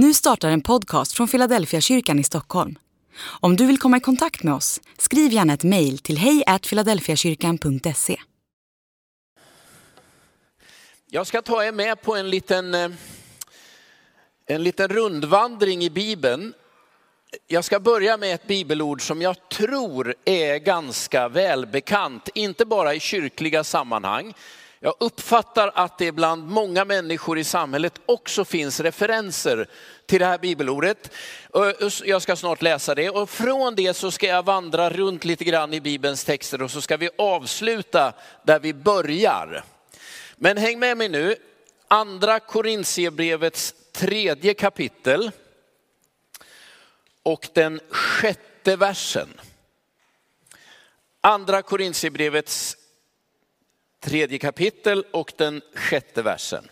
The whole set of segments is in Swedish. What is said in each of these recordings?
Nu startar en podcast från Philadelphia kyrkan i Stockholm. Om du vill komma i kontakt med oss, skriv gärna ett mejl till hejfiladelfiakyrkan.se. Jag ska ta er med på en liten, eh, en liten rundvandring i Bibeln. Jag ska börja med ett bibelord som jag tror är ganska välbekant, inte bara i kyrkliga sammanhang. Jag uppfattar att det bland många människor i samhället också finns referenser till det här bibelordet. Eh, jag ska snart läsa det och från det så ska jag vandra runt lite grann i Bibelns texter och så ska vi avsluta där vi börjar. Men häng med mig nu, andra Korintierbrevets tredje kapitel och den sjätte versen. Andra Korintierbrevets tredje kapitel och den sjätte versen.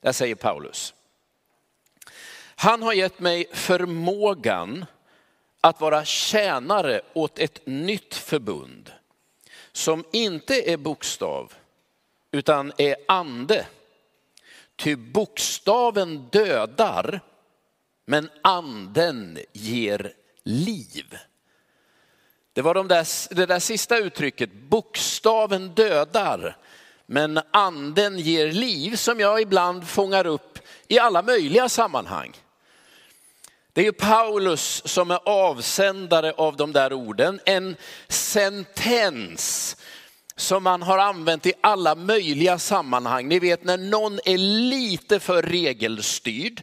Där säger Paulus. Han har gett mig förmågan att vara tjänare åt ett nytt förbund som inte är bokstav utan är ande. Ty bokstaven dödar men anden ger liv. Det var de där, det där sista uttrycket, bokstaven dödar, men anden ger liv, som jag ibland fångar upp i alla möjliga sammanhang. Det är ju Paulus som är avsändare av de där orden, en sentens som man har använt i alla möjliga sammanhang. Ni vet när någon är lite för regelstyrd,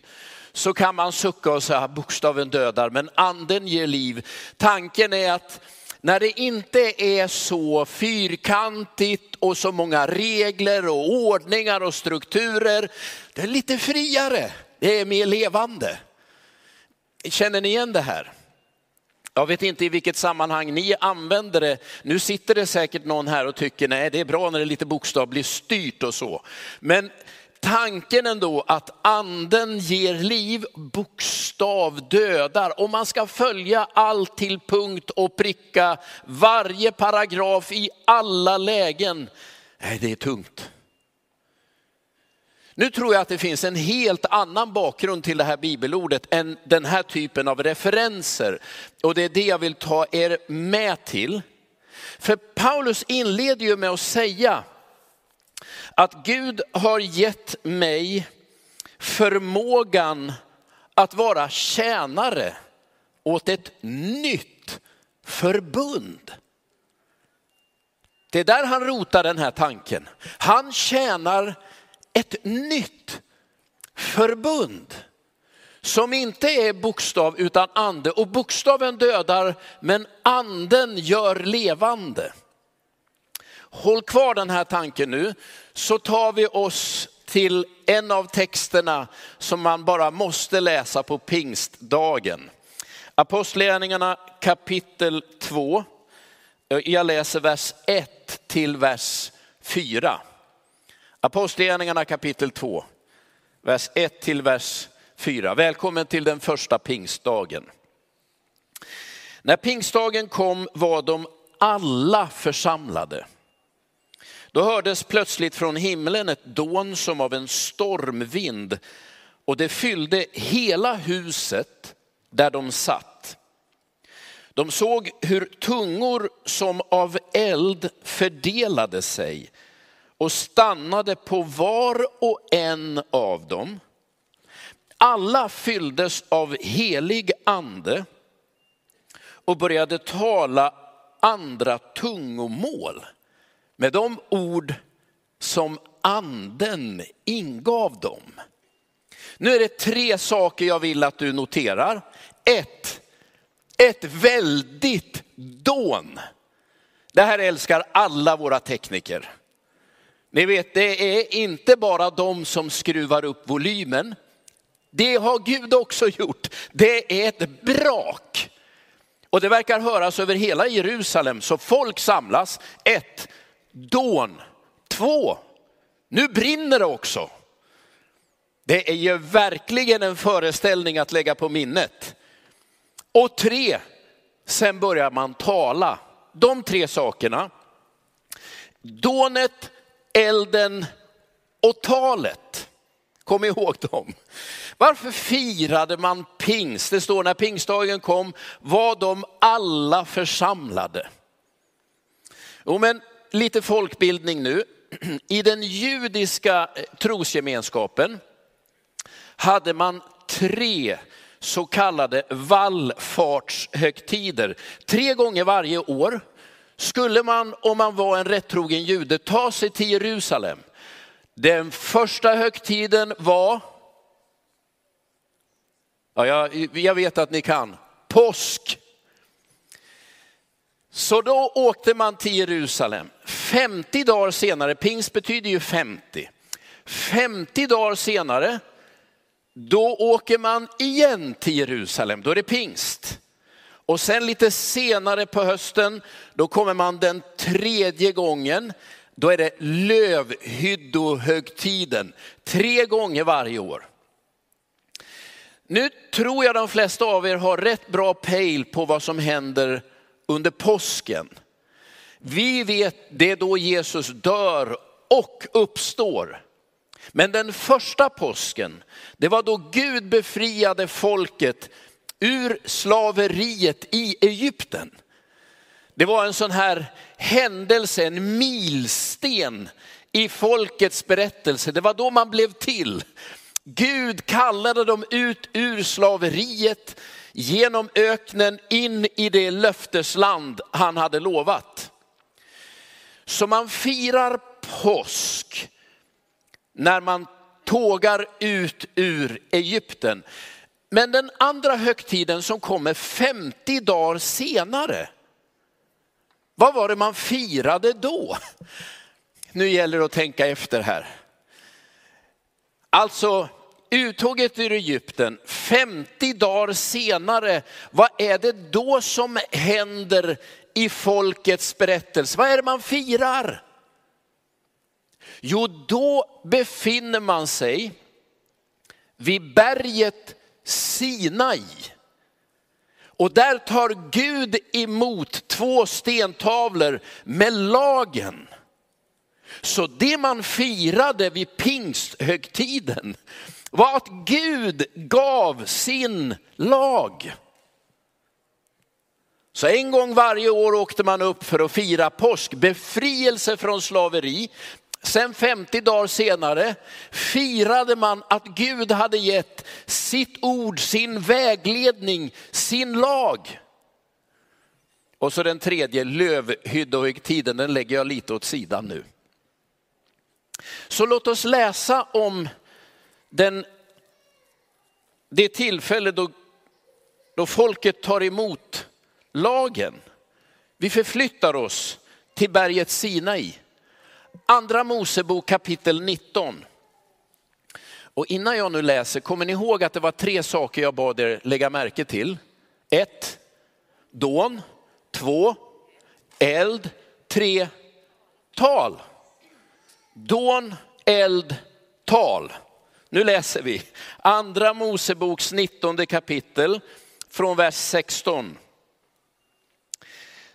så kan man sucka och säga bokstaven dödar men anden ger liv. Tanken är att när det inte är så fyrkantigt och så många regler och ordningar och strukturer, det är lite friare, det är mer levande. Känner ni igen det här? Jag vet inte i vilket sammanhang ni använder det. Nu sitter det säkert någon här och tycker nej det är bra när det är lite bokstavligt styrt och så. Men tanken ändå att anden ger liv, bokstav dödar. Om man ska följa allt till punkt och pricka, varje paragraf i alla lägen. Nej, det är tungt. Nu tror jag att det finns en helt annan bakgrund till det här bibelordet än den här typen av referenser. Och det är det jag vill ta er med till. För Paulus inleder ju med att säga att Gud har gett mig förmågan att vara tjänare åt ett nytt förbund. Det är där han rotar den här tanken. Han tjänar ett nytt förbund som inte är bokstav utan ande. Och bokstaven dödar men anden gör levande. Håll kvar den här tanken nu så tar vi oss till en av texterna som man bara måste läsa på pingstdagen. Apostlagärningarna kapitel 2. Jag läser vers 1 till vers 4. Apostlagärningarna kapitel 2, vers 1 till vers 4. Välkommen till den första pingstdagen. När pingstdagen kom var de alla församlade. Då hördes plötsligt från himlen ett dån som av en stormvind och det fyllde hela huset där de satt. De såg hur tungor som av eld fördelade sig och stannade på var och en av dem. Alla fylldes av helig ande och började tala andra tungomål med de ord som anden ingav dem. Nu är det tre saker jag vill att du noterar. Ett, ett väldigt dån. Det här älskar alla våra tekniker. Ni vet, det är inte bara de som skruvar upp volymen. Det har Gud också gjort. Det är ett brak. Och det verkar höras över hela Jerusalem, så folk samlas. Ett, dån. Två, nu brinner det också. Det är ju verkligen en föreställning att lägga på minnet. Och tre, sen börjar man tala. De tre sakerna, dånet, elden och talet. Kom ihåg dem. Varför firade man pingst? Det står när pingstdagen kom var de alla församlade. Jo, men lite folkbildning nu. I den judiska eh, trosgemenskapen hade man tre så kallade vallfartshögtider. Tre gånger varje år skulle man, om man var en rättrogen jude, ta sig till Jerusalem. Den första högtiden var, ja, jag, jag vet att ni kan, påsk. Så då åkte man till Jerusalem. 50 dagar senare, pingst betyder ju 50. 50 dagar senare, då åker man igen till Jerusalem, då är det pingst. Och sen lite senare på hösten, då kommer man den tredje gången. Då är det lövhyddohögtiden, tre gånger varje år. Nu tror jag de flesta av er har rätt bra pejl på vad som händer under påsken. Vi vet det är då Jesus dör och uppstår. Men den första påsken, det var då Gud befriade folket ur slaveriet i Egypten. Det var en sån här händelse, en milsten i folkets berättelse. Det var då man blev till. Gud kallade dem ut ur slaveriet genom öknen in i det löftesland han hade lovat. Så man firar påsk när man tågar ut ur Egypten. Men den andra högtiden som kommer 50 dagar senare, vad var det man firade då? Nu gäller det att tänka efter här. Alltså uttåget ur Egypten, 50 dagar senare, vad är det då som händer i folkets berättelse? Vad är det man firar? Jo, då befinner man sig vid berget Sinai. Och där tar Gud emot två stentavlor med lagen. Så det man firade vid pingsthögtiden var att Gud gav sin lag. Så en gång varje år åkte man upp för att fira påsk, befrielse från slaveri. Sen 50 dagar senare firade man att Gud hade gett sitt ord, sin vägledning, sin lag. Och så den tredje, lövhyddohögtiden, den lägger jag lite åt sidan nu. Så låt oss läsa om den, det tillfälle då, då folket tar emot lagen. Vi förflyttar oss till berget Sinai. Andra Mosebok kapitel 19. Och innan jag nu läser, kommer ni ihåg att det var tre saker jag bad er lägga märke till? Ett, dån. Två, eld. Tre, tal. Dån, eld, tal. Nu läser vi andra Moseboks 19 kapitel från vers 16.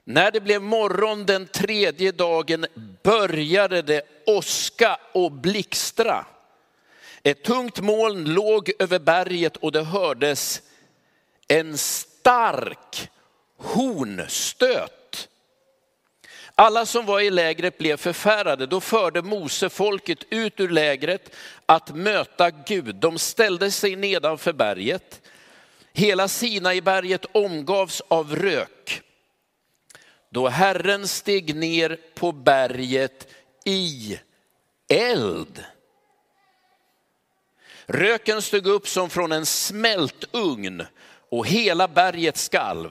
När det blev morgon den tredje dagen började det åska och blixtra. Ett tungt moln låg över berget och det hördes en stark hornstöt. Alla som var i lägret blev förfärade. Då förde Mose folket ut ur lägret att möta Gud. De ställde sig nedanför berget. Hela Sinai-berget omgavs av rök då Herren steg ner på berget i eld. Röken steg upp som från en smältugn och hela berget skalv.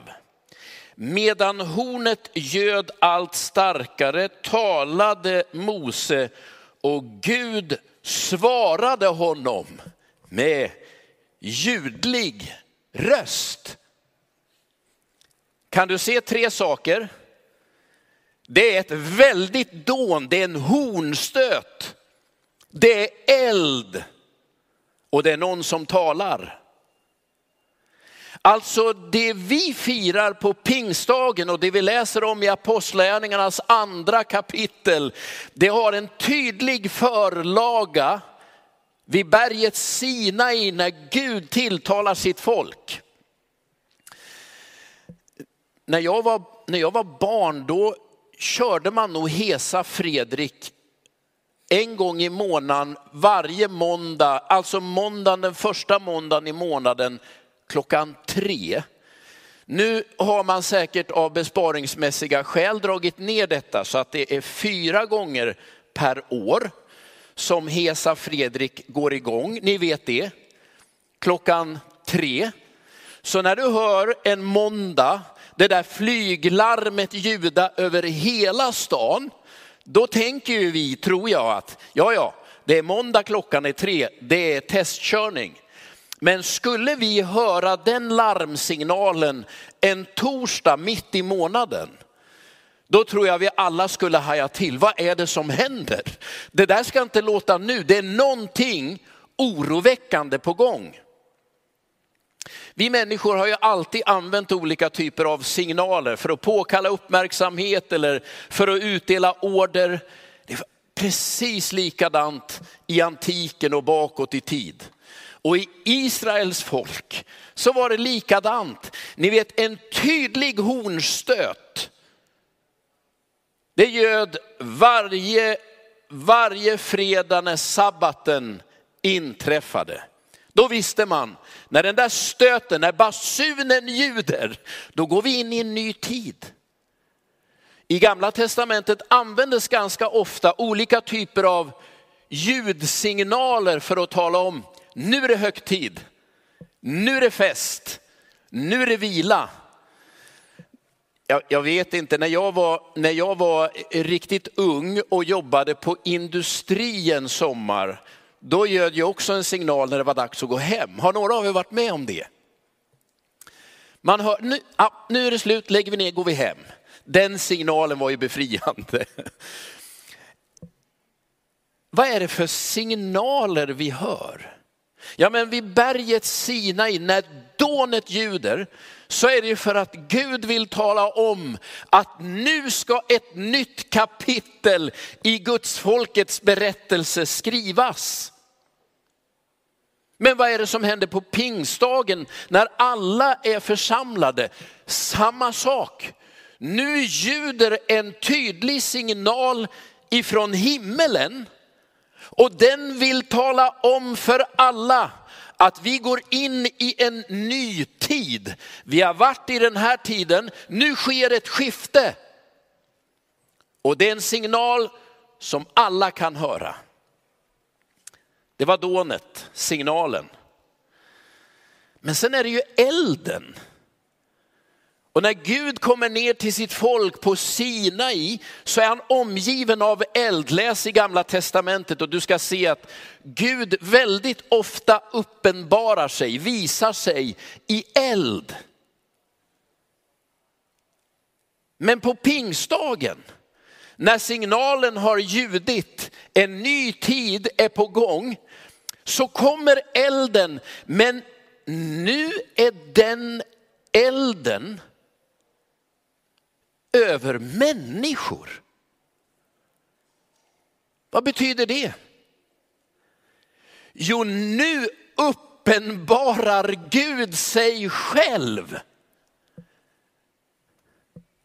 Medan hornet göd allt starkare talade Mose och Gud svarade honom med ljudlig röst. Kan du se tre saker? Det är ett väldigt dån, det är en hornstöt. Det är eld och det är någon som talar. Alltså det vi firar på pingstdagen och det vi läser om i Apostlagärningarnas andra kapitel, det har en tydlig förlaga vid berget Sinai när Gud tilltalar sitt folk. När jag var, när jag var barn då körde man nog Hesa Fredrik en gång i månaden, varje måndag, alltså måndagen, den första måndagen i månaden klockan tre. Nu har man säkert av besparingsmässiga skäl dragit ner detta så att det är fyra gånger per år som Hesa Fredrik går igång. Ni vet det. Klockan tre. Så när du hör en måndag, det där flyglarmet ljuda över hela stan, då tänker ju vi, tror jag, att ja, ja, det är måndag klockan är tre, det är testkörning. Men skulle vi höra den larmsignalen en torsdag mitt i månaden, då tror jag vi alla skulle haja till. Vad är det som händer? Det där ska inte låta nu, det är någonting oroväckande på gång. Vi människor har ju alltid använt olika typer av signaler för att påkalla uppmärksamhet eller för att utdela order. Det var precis likadant i antiken och bakåt i tid. Och i Israels folk så var det likadant. Ni vet en tydlig hornstöt. Det göd varje, varje fredag när sabbaten inträffade. Då visste man, när den där stöten, när basunen ljuder, då går vi in i en ny tid. I gamla testamentet användes ganska ofta olika typer av ljudsignaler för att tala om, nu är det högtid, nu är det fest, nu är det vila. Jag, jag, vet inte, när jag, var, när jag var riktigt ung och jobbade på industri en sommar, då ljöd jag också en signal när det var dags att gå hem. Har några av er varit med om det? Man hör, nu, ah, nu är det slut, lägger vi ner, går vi hem. Den signalen var ju befriande. Vad är det för signaler vi hör? Ja men vid berget Sinai, när dånet ljuder, så är det ju för att Gud vill tala om att nu ska ett nytt kapitel i Guds folkets berättelse skrivas. Men vad är det som händer på pingstdagen när alla är församlade? Samma sak. Nu ljuder en tydlig signal ifrån himmelen och den vill tala om för alla att vi går in i en ny tid. Vi har varit i den här tiden, nu sker ett skifte. Och det är en signal som alla kan höra. Det var dånet, signalen. Men sen är det ju elden. Och när Gud kommer ner till sitt folk på Sinai så är han omgiven av eld. Läs i gamla testamentet och du ska se att Gud väldigt ofta uppenbarar sig, visar sig i eld. Men på pingstdagen, när signalen har ljudit, en ny tid är på gång, så kommer elden. Men nu är den elden över människor. Vad betyder det? Jo, nu uppenbarar Gud sig själv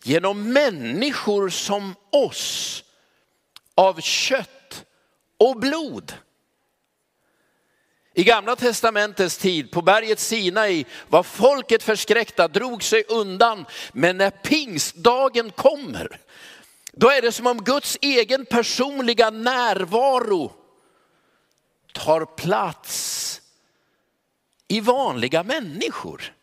genom människor som oss av kött och blod. I gamla testamentets tid, på berget Sinai, var folket förskräckta, drog sig undan. Men när pingstdagen kommer, då är det som om Guds egen personliga närvaro tar plats i vanliga människor.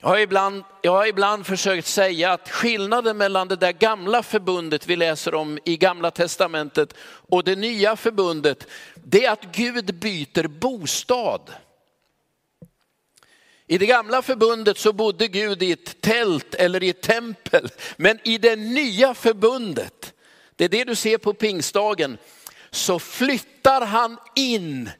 Jag har, ibland, jag har ibland försökt säga att skillnaden mellan det där gamla förbundet vi läser om i gamla testamentet och det nya förbundet, det är att Gud byter bostad. I det gamla förbundet så bodde Gud i ett tält eller i ett tempel. Men i det nya förbundet, det är det du ser på pingstdagen, så flyttar han in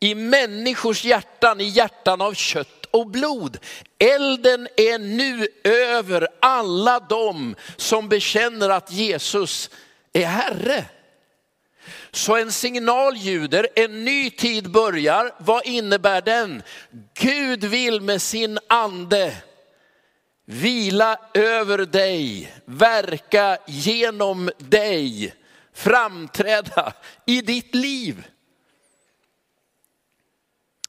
i människors hjärtan, i hjärtan av kött och blod. Elden är nu över alla dem som bekänner att Jesus är Herre. Så en signal ljuder, en ny tid börjar. Vad innebär den? Gud vill med sin ande vila över dig, verka genom dig, framträda i ditt liv.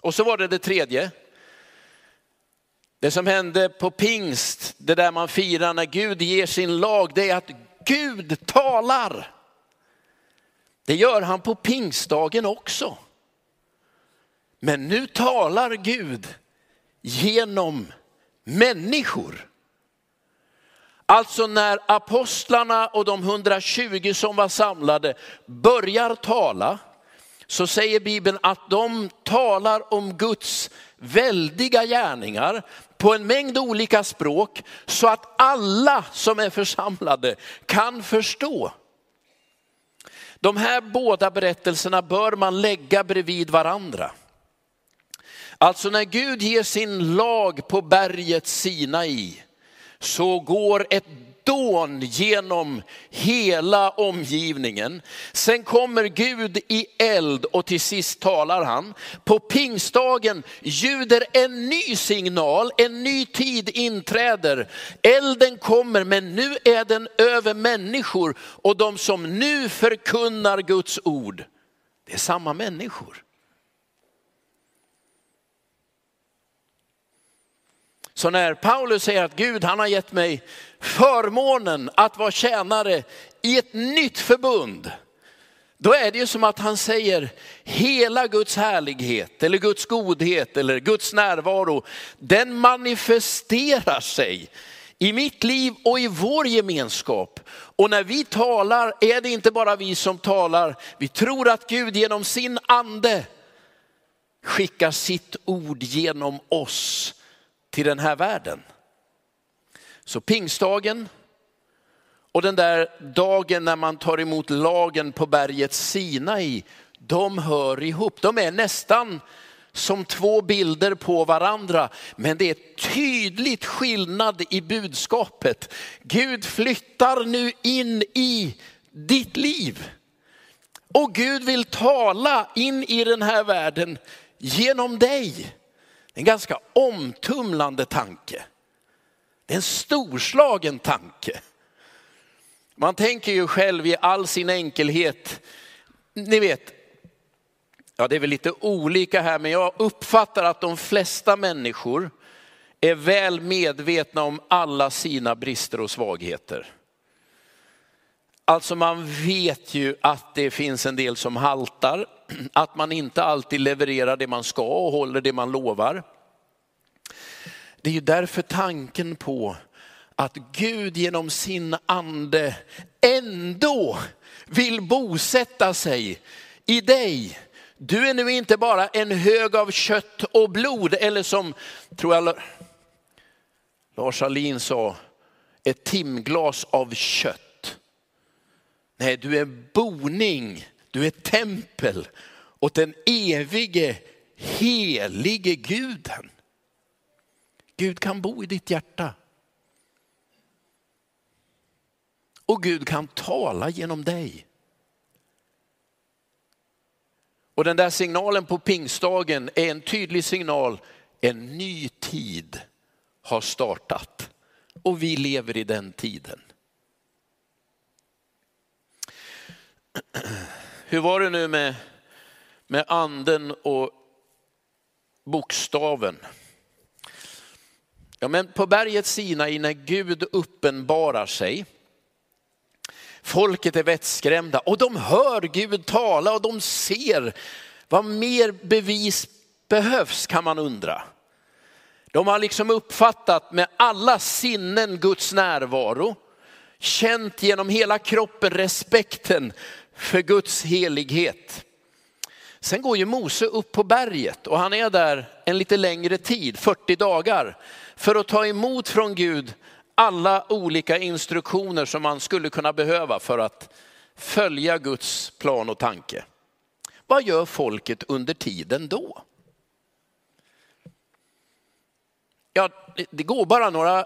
Och så var det det tredje. Det som hände på pingst, det där man firar när Gud ger sin lag, det är att Gud talar. Det gör han på pingstdagen också. Men nu talar Gud genom människor. Alltså när apostlarna och de 120 som var samlade börjar tala, så säger Bibeln att de talar om Guds väldiga gärningar på en mängd olika språk så att alla som är församlade kan förstå. De här båda berättelserna bör man lägga bredvid varandra. Alltså när Gud ger sin lag på berget Sinai så går ett dån genom hela omgivningen. Sen kommer Gud i eld och till sist talar han. På pingstdagen ljuder en ny signal, en ny tid inträder. Elden kommer men nu är den över människor och de som nu förkunnar Guds ord, det är samma människor. Så när Paulus säger att Gud han har gett mig förmånen att vara tjänare i ett nytt förbund, då är det ju som att han säger hela Guds härlighet eller Guds godhet eller Guds närvaro, den manifesterar sig i mitt liv och i vår gemenskap. Och när vi talar är det inte bara vi som talar, vi tror att Gud genom sin ande skickar sitt ord genom oss till den här världen. Så pingstdagen och den där dagen när man tar emot lagen på berget Sinai, de hör ihop. De är nästan som två bilder på varandra, men det är tydligt skillnad i budskapet. Gud flyttar nu in i ditt liv. Och Gud vill tala in i den här världen genom dig. En ganska omtumlande tanke. Det är en storslagen tanke. Man tänker ju själv i all sin enkelhet, ni vet, ja det är väl lite olika här, men jag uppfattar att de flesta människor är väl medvetna om alla sina brister och svagheter. Alltså man vet ju att det finns en del som haltar, att man inte alltid levererar det man ska och håller det man lovar. Det är ju därför tanken på att Gud genom sin ande ändå vill bosätta sig i dig. Du är nu inte bara en hög av kött och blod eller som, tror jag Lars Alin sa, ett timglas av kött. Nej, du är boning, du är tempel åt den evige, helige guden. Gud kan bo i ditt hjärta. Och Gud kan tala genom dig. Och den där signalen på pingstdagen är en tydlig signal. En ny tid har startat och vi lever i den tiden. Hur var det nu med, med anden och bokstaven? Ja, men på berget Sinai när Gud uppenbarar sig, folket är vettskrämda och de hör Gud tala och de ser vad mer bevis behövs kan man undra. De har liksom uppfattat med alla sinnen Guds närvaro, känt genom hela kroppen respekten för Guds helighet. Sen går ju Mose upp på berget och han är där en lite längre tid, 40 dagar, för att ta emot från Gud alla olika instruktioner som man skulle kunna behöva för att följa Guds plan och tanke. Vad gör folket under tiden då? Ja, det går bara några,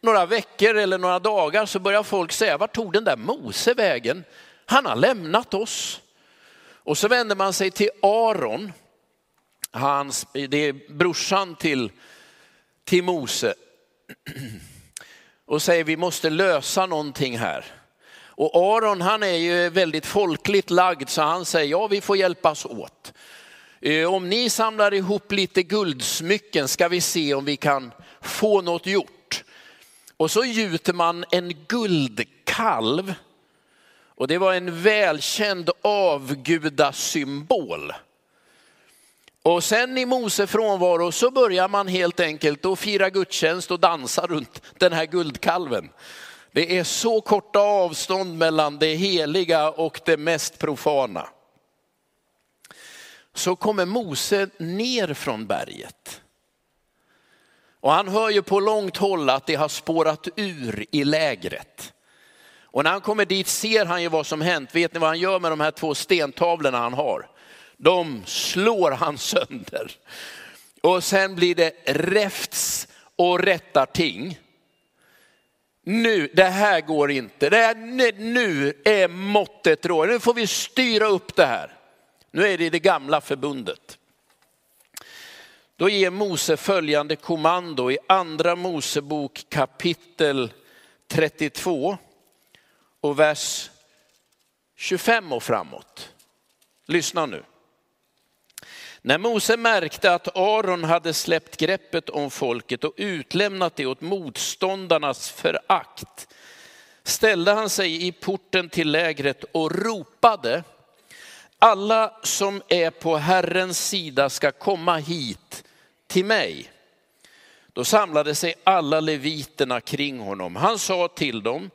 några veckor eller några dagar så börjar folk säga, vart tog den där Mose vägen? Han har lämnat oss. Och så vänder man sig till Aron, hans, det är brorsan till, till Mose, och säger vi måste lösa någonting här. Och Aron han är ju väldigt folkligt lagd så han säger ja vi får hjälpas åt. Eh, om ni samlar ihop lite guldsmycken ska vi se om vi kan få något gjort. Och så gjuter man en guldkalv. Och det var en välkänd avgudasymbol. Och sen i Mose frånvaro så börjar man helt enkelt att fira gudstjänst och dansa runt den här guldkalven. Det är så korta avstånd mellan det heliga och det mest profana. Så kommer Mose ner från berget. Och han hör ju på långt håll att det har spårat ur i lägret. Och när han kommer dit ser han ju vad som hänt. Vet ni vad han gör med de här två stentavlorna han har? De slår han sönder. Och sen blir det räfts och rättarting. Nu, det här går inte. Det här, nu är måttet rå. Nu får vi styra upp det här. Nu är det det gamla förbundet. Då ger Mose följande kommando i andra Mosebok kapitel 32 och vers 25 och framåt. Lyssna nu. När Mose märkte att Aron hade släppt greppet om folket och utlämnat det åt motståndarnas förakt ställde han sig i porten till lägret och ropade alla som är på Herrens sida ska komma hit till mig. Då samlade sig alla leviterna kring honom. Han sa till dem,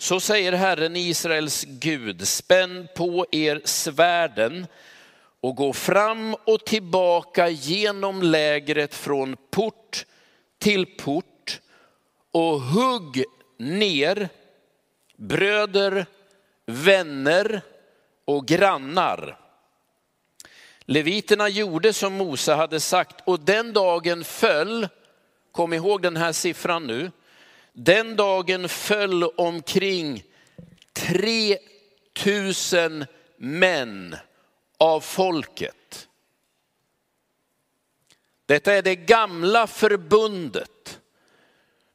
så säger Herren Israels Gud, spänn på er svärden och gå fram och tillbaka genom lägret från port till port och hugg ner bröder, vänner och grannar. Leviterna gjorde som Mose hade sagt och den dagen föll, kom ihåg den här siffran nu, den dagen föll omkring 3000 män av folket. Detta är det gamla förbundet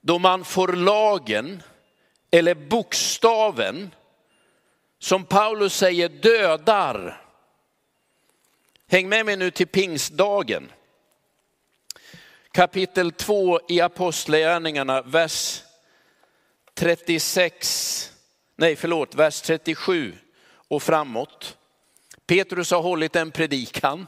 då man får lagen eller bokstaven som Paulus säger dödar. Häng med mig nu till pingstdagen. Kapitel 2 i Apostlagärningarna, vers 36, nej förlåt, vers 37 och framåt. Petrus har hållit en predikan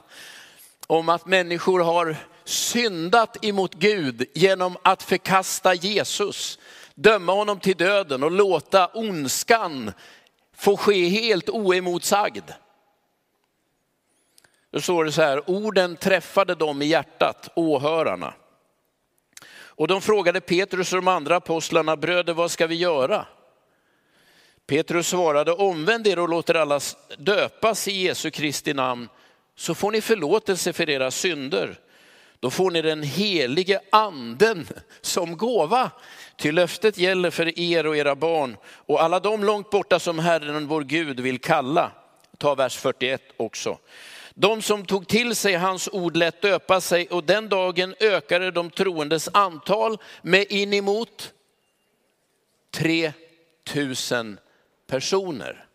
om att människor har syndat emot Gud genom att förkasta Jesus, döma honom till döden och låta ondskan få ske helt oemotsagd. Då står det så här, orden träffade dem i hjärtat, åhörarna. Och de frågade Petrus och de andra apostlarna, bröder vad ska vi göra? Petrus svarade, omvänd er och låt er alla döpas i Jesu Kristi namn, så får ni förlåtelse för era synder. Då får ni den helige anden som gåva. Till löftet gäller för er och era barn och alla de långt borta som Herren vår Gud vill kalla. Ta vers 41 också. De som tog till sig hans ord lät döpa sig och den dagen ökade de troendes antal med inemot 3000 personer.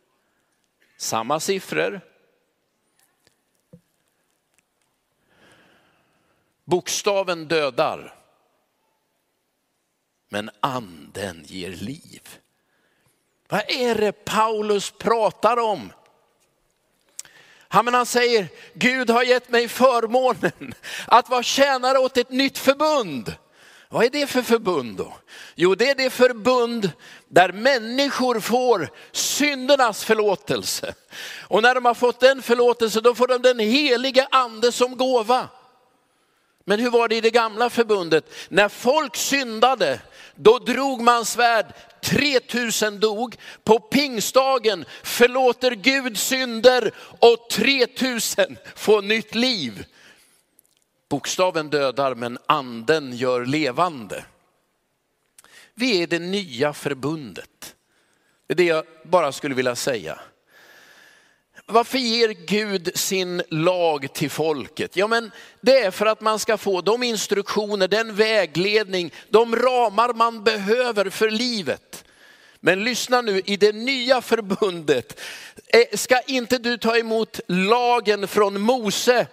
Samma siffror. Bokstaven dödar, men anden ger liv. Vad är det Paulus pratar om? Han, han säger, Gud har gett mig förmånen att vara tjänare åt ett nytt förbund. Vad är det för förbund då? Jo, det är det förbund där människor får syndernas förlåtelse. Och när de har fått den förlåtelse, då får de den helige ande som gåva. Men hur var det i det gamla förbundet? När folk syndade, då drog man svärd, 3000 dog. På pingstdagen förlåter Gud synder och 3000 får nytt liv. Bokstaven dödar men anden gör levande. Vi är det nya förbundet. Det är det jag bara skulle vilja säga. Varför ger Gud sin lag till folket? Ja, men det är för att man ska få de instruktioner, den vägledning, de ramar man behöver för livet. Men lyssna nu, i det nya förbundet eh, ska inte du ta emot lagen från Mose,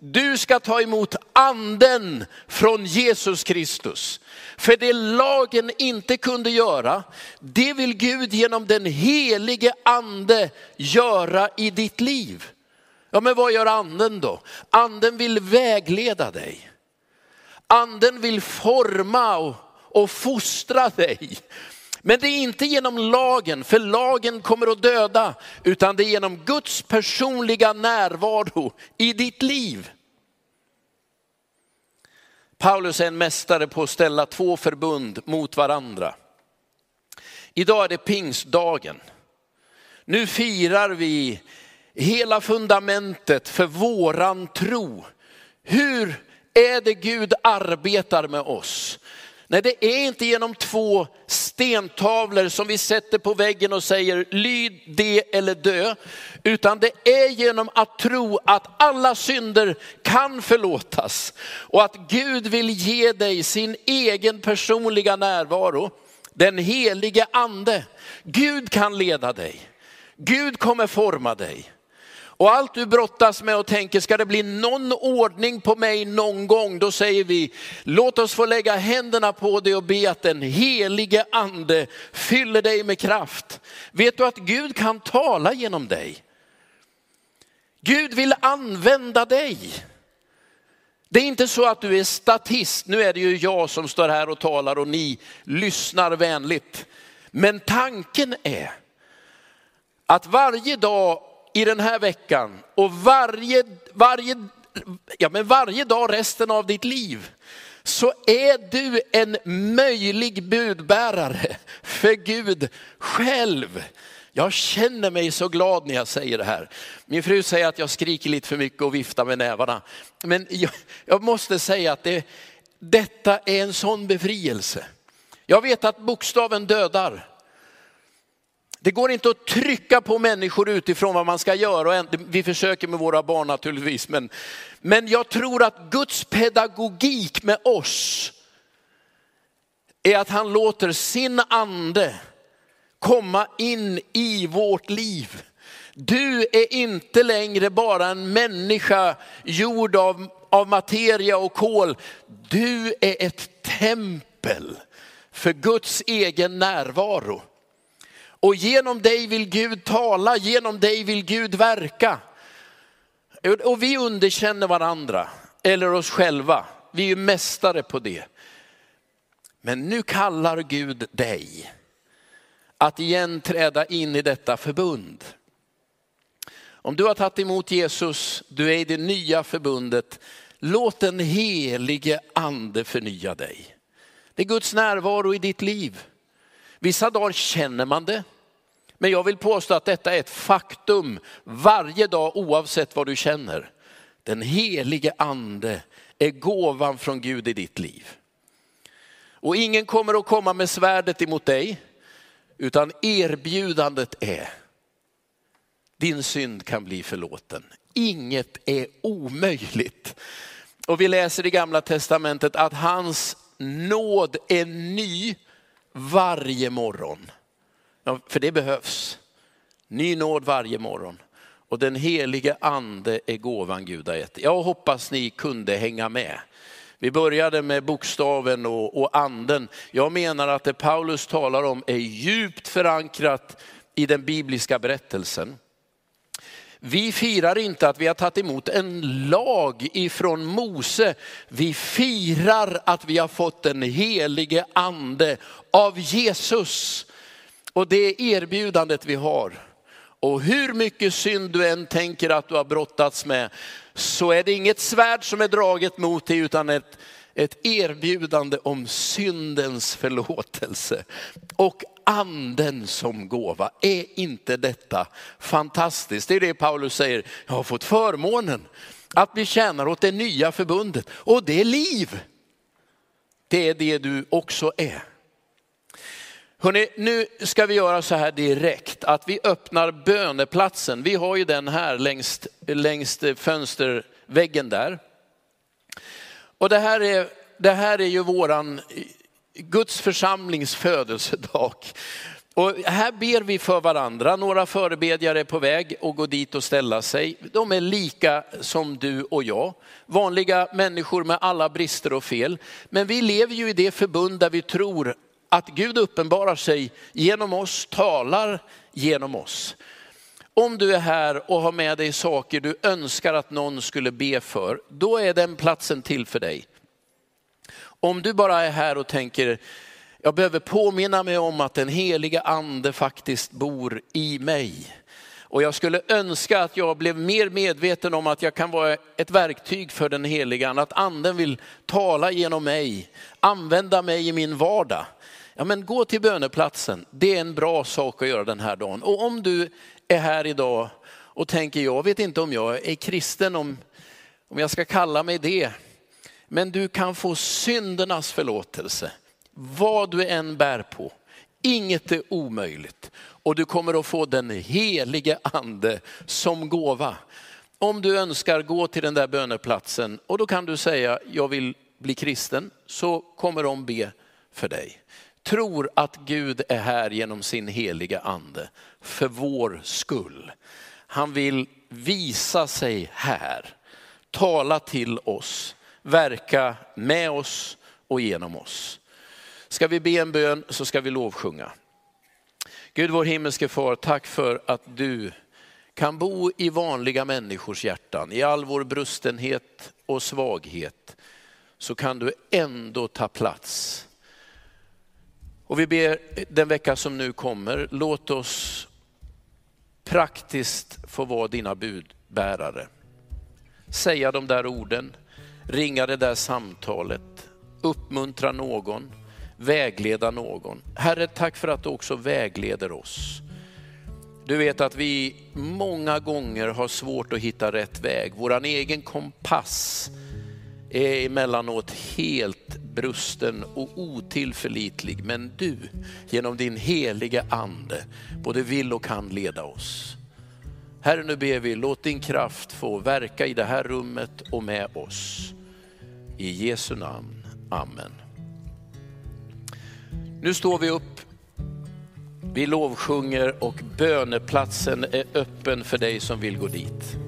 du ska ta emot anden från Jesus Kristus. För det lagen inte kunde göra, det vill Gud genom den helige ande göra i ditt liv. Ja men vad gör anden då? Anden vill vägleda dig. Anden vill forma och, och fostra dig. Men det är inte genom lagen, för lagen kommer att döda, utan det är genom Guds personliga närvaro i ditt liv. Paulus är en mästare på att ställa två förbund mot varandra. Idag är det pingstdagen. Nu firar vi hela fundamentet för våran tro. Hur är det Gud arbetar med oss? Nej, det är inte genom två stentavlor som vi sätter på väggen och säger lyd det eller dö, utan det är genom att tro att alla synder kan förlåtas och att Gud vill ge dig sin egen personliga närvaro, den helige ande. Gud kan leda dig. Gud kommer forma dig. Och allt du brottas med och tänker, ska det bli någon ordning på mig någon gång? Då säger vi, låt oss få lägga händerna på dig och be att den helige ande fyller dig med kraft. Vet du att Gud kan tala genom dig? Gud vill använda dig. Det är inte så att du är statist, nu är det ju jag som står här och talar och ni lyssnar vänligt. Men tanken är att varje dag i den här veckan och varje, varje, ja, men varje dag resten av ditt liv så är du en möjlig budbärare för Gud själv. Jag känner mig så glad när jag säger det här. Min fru säger att jag skriker lite för mycket och viftar med nävarna. Men jag, jag måste säga att det, detta är en sån befrielse. Jag vet att bokstaven dödar. Det går inte att trycka på människor utifrån vad man ska göra. Vi försöker med våra barn naturligtvis. Men, men jag tror att Guds pedagogik med oss är att han låter sin ande komma in i vårt liv. Du är inte längre bara en människa gjord av, av materia och kol. Du är ett tempel för Guds egen närvaro. Och genom dig vill Gud tala, genom dig vill Gud verka. Och vi underkänner varandra, eller oss själva. Vi är ju mästare på det. Men nu kallar Gud dig att igen träda in i detta förbund. Om du har tagit emot Jesus, du är i det nya förbundet, låt den helige ande förnya dig. Det är Guds närvaro i ditt liv. Vissa dagar känner man det. Men jag vill påstå att detta är ett faktum varje dag oavsett vad du känner. Den helige ande är gåvan från Gud i ditt liv. Och ingen kommer att komma med svärdet emot dig, utan erbjudandet är, din synd kan bli förlåten. Inget är omöjligt. Och vi läser i gamla testamentet att hans nåd är ny varje morgon. Ja, för det behövs. Ny nåd varje morgon. Och den helige ande är gåvan Gud har gett. Jag hoppas ni kunde hänga med. Vi började med bokstaven och, och, anden. Jag menar att det Paulus talar om är djupt förankrat i den bibliska berättelsen. Vi firar inte att vi har tagit emot en lag ifrån Mose. Vi firar att vi har fått den helige ande av Jesus. Och det är erbjudandet vi har. Och hur mycket synd du än tänker att du har brottats med, så är det inget svärd som är draget mot dig, utan ett, ett erbjudande om syndens förlåtelse. Och anden som gåva. Är inte detta fantastiskt? Det är det Paulus säger, jag har fått förmånen att bli tjänare åt det nya förbundet. Och det är liv. Det är det du också är. Hörrni, nu ska vi göra så här direkt att vi öppnar böneplatsen. Vi har ju den här längst, längst fönsterväggen där. Och det här är, det här är ju våran Guds församlings födelsedag. Och här ber vi för varandra. Några förebedjare är på väg att gå dit och ställa sig. De är lika som du och jag. Vanliga människor med alla brister och fel. Men vi lever ju i det förbund där vi tror att Gud uppenbarar sig genom oss, talar genom oss. Om du är här och har med dig saker du önskar att någon skulle be för, då är den platsen till för dig. Om du bara är här och tänker, jag behöver påminna mig om att den heliga ande faktiskt bor i mig. Och jag skulle önska att jag blev mer medveten om att jag kan vara ett verktyg för den heliga ande, att anden vill tala genom mig, använda mig i min vardag. Ja men gå till böneplatsen, det är en bra sak att göra den här dagen. Och om du är här idag och tänker, jag vet inte om jag är kristen, om, om jag ska kalla mig det. Men du kan få syndernas förlåtelse, vad du än bär på. Inget är omöjligt och du kommer att få den helige ande som gåva. Om du önskar gå till den där böneplatsen och då kan du säga, jag vill bli kristen, så kommer de be för dig. Tror att Gud är här genom sin heliga ande för vår skull. Han vill visa sig här, tala till oss verka med oss och genom oss. Ska vi be en bön så ska vi lovsjunga. Gud vår himmelske far, tack för att du kan bo i vanliga människors hjärtan. I all vår brustenhet och svaghet så kan du ändå ta plats. Och vi ber den vecka som nu kommer, låt oss praktiskt få vara dina budbärare. Säga de där orden, ringa det där samtalet, uppmuntra någon, vägleda någon. Herre, tack för att du också vägleder oss. Du vet att vi många gånger har svårt att hitta rätt väg. Våran egen kompass är emellanåt helt brusten och otillförlitlig. Men du, genom din helige ande, både vill och kan leda oss. Herre, nu ber vi, låt din kraft få verka i det här rummet och med oss. I Jesu namn. Amen. Nu står vi upp, vi lovsjunger och böneplatsen är öppen för dig som vill gå dit.